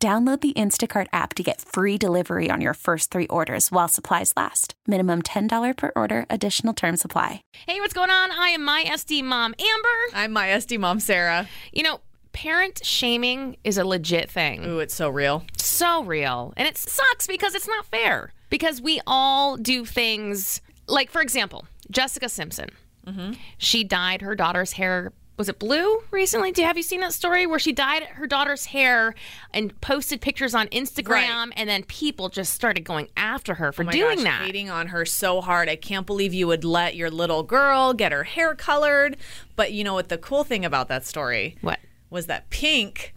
Download the Instacart app to get free delivery on your first three orders while supplies last. Minimum $10 per order, additional term supply. Hey, what's going on? I am my SD mom, Amber. I'm my SD mom, Sarah. You know, parent shaming is a legit thing. Ooh, it's so real. So real. And it sucks because it's not fair. Because we all do things like, for example, Jessica Simpson. Mm-hmm. She dyed her daughter's hair was it blue recently? Do have you seen that story where she dyed her daughter's hair and posted pictures on Instagram, Right. and then people just started going after her for Oh my doing gosh, that? hating on her so hard. I can't believe you would let your little girl get her hair colored. But you know what? The cool thing about that story What? was that Pink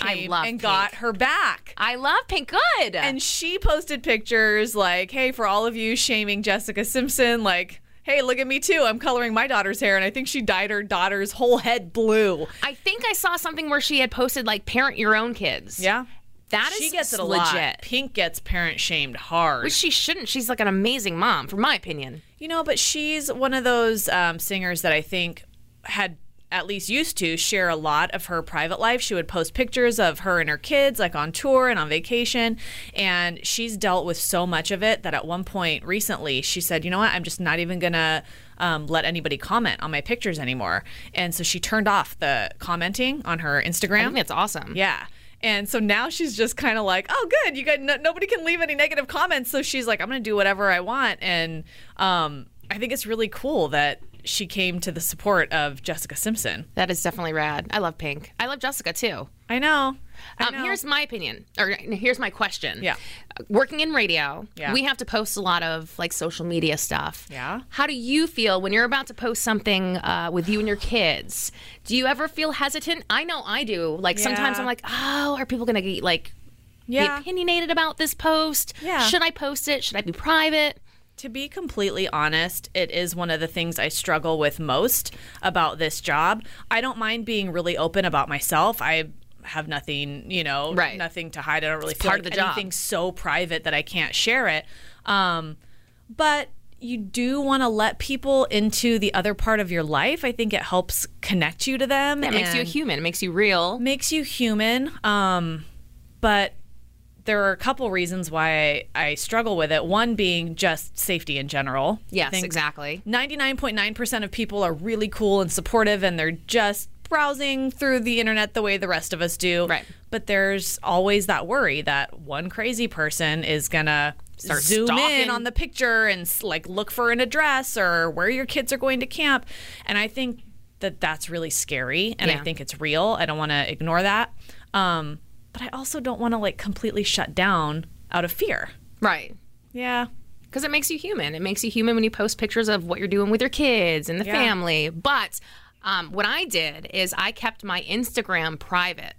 I came love and Pink. got her back. I love pink. Good. And she posted pictures like, "Hey, for all of you shaming Jessica Simpson, like." Hey, look at me too. I'm coloring my daughter's hair, and I think she dyed her daughter's whole head blue. I think I saw something where she had posted like parent your own kids. Yeah, That is she gets it a legit. lot. Pink gets parent shamed hard. Which she shouldn't. She's like an amazing mom, for my opinion. You know, but she's one of those um, singers that I think had at least used to share a lot of her private life. She would post pictures of her and her kids, like on tour and on vacation. And she's dealt with so much of it that at one point recently, she said, You know what? I'm just not even going to. Um, let anybody comment on my pictures anymore. And so she turned off the commenting on her I Instagram. think that's awesome. Yeah. And so now she's just kind of like, oh, good. You got no, nobody can leave any negative comments. So she's like, I'm going to do whatever I want. And um, I think it's really cool that she came to the support of Jessica Simpson. That is definitely rad. I love Pink. I love Jessica too. I know. I Um, know. here's my opinion, or here's my question. Yeah. Uh, Working in radio, Yeah. we have to post a lot of like social media stuff. Yeah. How do you feel when you're about to post something uh, with you and your kids? Do you ever feel hesitant? I know I do. Like sometimes I'm like, oh, are people gonna get like be opinionated about this post? Yeah. Should I post it? Should I be private? To be completely honest, it is one of the things I struggle with most about this job. I don't mind being really open about myself. I have nothing, you know, Right. nothing to hide. I don't really It's feel part like of the job. so private that I can't share it. Um, but you do want to let people into the other part of your life. I think it helps connect you to them. It makes you a human. It makes you real. makes you human. Um, but there are a couple reasons why I, I struggle with it. One being just safety in general. Yes, exactly. 99.9% of people are really cool and supportive and they're just browsing through the internet the way the rest of us do. Right. But there's always that worry that one crazy person is going to Start zoom stalking. in on the picture and like look for an address or where your kids are going to camp. And I think that that's really scary and Yeah. I think it's real. I don't want to ignore that. Um, but I also don't want to like completely shut down out of fear. Right. Yeah. because it makes you human. It makes you human when you post pictures of what you're doing with your kids and the Yeah. family. But um, what I did is I kept my Instagram private.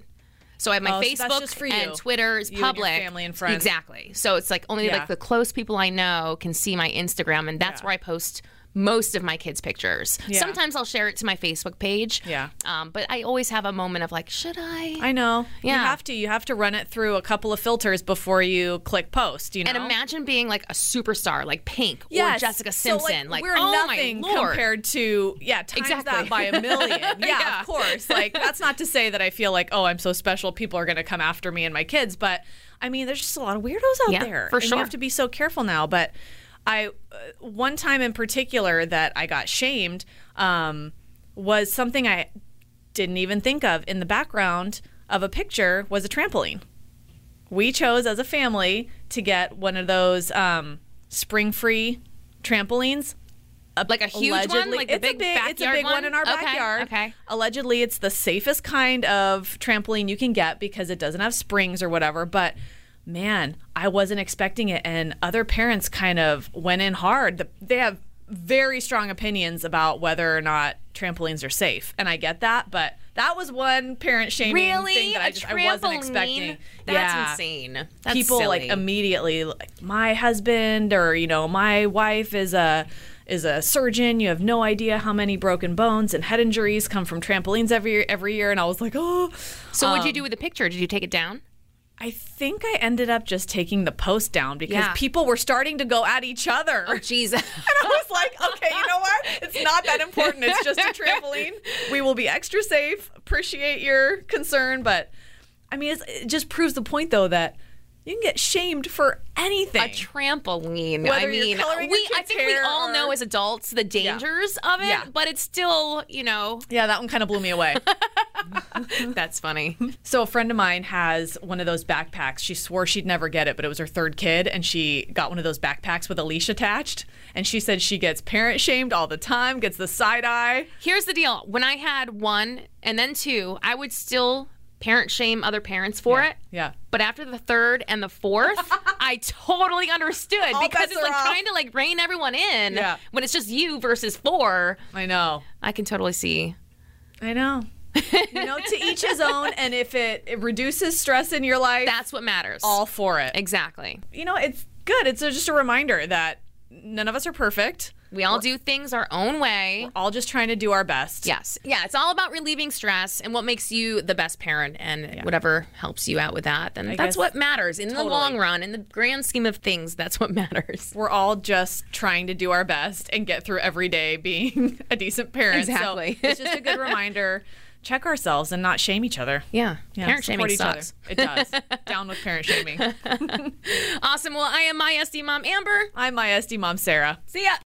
So I have my Oh, Facebook you. and Twitter is You and public. family and friends. Exactly. So it's like only Yeah. like the close people I know can see my Instagram, and that's Yeah. where I post most of my kids' pictures. Yeah. Sometimes I'll share it to my Facebook page. Yeah. Um, but I always have a moment of like, should I? I know. Yeah. You have to. You have to run it through a couple of filters before you click post, you know? and imagine being like a superstar, like Pink or Yes. Jessica So, Simpson. like, we're oh nothing compared to yeah, times Exactly. that by a million. yeah, Yeah. of course. Like that's not to say that I feel like oh I'm so special. People are going to come after me and my kids, but I mean there's just a lot of weirdos out Yeah, there. for and sure. You have to be so careful now. But I uh, one time in particular that I got shamed um, was something I didn't even think of. In the background of a picture was a trampoline we chose as a family to get one of those um, Springfree trampolines. like a huge one, like the big, a big, backyard it's a big one, in our Okay, backyard. Okay. Allegedly, it's the safest kind of trampoline you can get because it doesn't have springs or whatever. But man, I wasn't expecting it, and other parents kind of went in hard. They have very strong opinions about whether or not trampolines are safe, and I get that, but that was one parent shaming Really? thing that I just I wasn't expecting. That's Yeah. insane. That's People like immediately like my husband or you know my wife is a is a surgeon. You have no idea how many broken bones and head injuries come from trampolines every every year, and I was like, oh. So what did you Um, do with the picture? Did you take it down? I think I ended up just taking the post down because Yeah. people were starting to go at each other. Oh Jesus. And I was like, okay, you know what? It's not that important. It's just a trampoline. We will be extra safe. Appreciate your concern, but I mean, it's, it just proves the point, though, that you can get shamed for anything. a trampoline. Whether I mean, we I think we all know as adults the dangers of it, Yeah. but it's still, you know, yeah, that one kind of blew me away. that's funny. so a friend of mine has one of those backpacks. She swore she'd never get it, but it was her third kid, and she got one of those backpacks with a leash attached. And she said she gets parent shamed all the time, gets the side eye. Here's the deal. When I had one and then two, I would still parent shame other parents for it. Yeah. But after the third and the fourth, I totally understood All because it's like off. trying to like rein everyone in Yeah. when it's just you versus four. I know. I can totally see. I know. you know, to each his own. And if it, it reduces stress in your life, That's what matters. all for it. exactly. You know, it's good. It's just a reminder that none of us are perfect. We all do things our own way. All just trying to do our best. Yes. Yeah, it's all about relieving stress and what makes you the best parent and whatever helps you out with that. Then that's guess- what matters in the long run, in the grand scheme of things, that's what matters. We're all just trying to do our best and get through every day being a decent parent. Exactly. So it's just a good reminder. Check ourselves and not shame each other. Yeah. Yeah, parent shaming each other. sucks. It does. Down with parent shaming. Awesome. Well, I am my SD mom, Amber. I'm my SD mom, Sarah. See ya.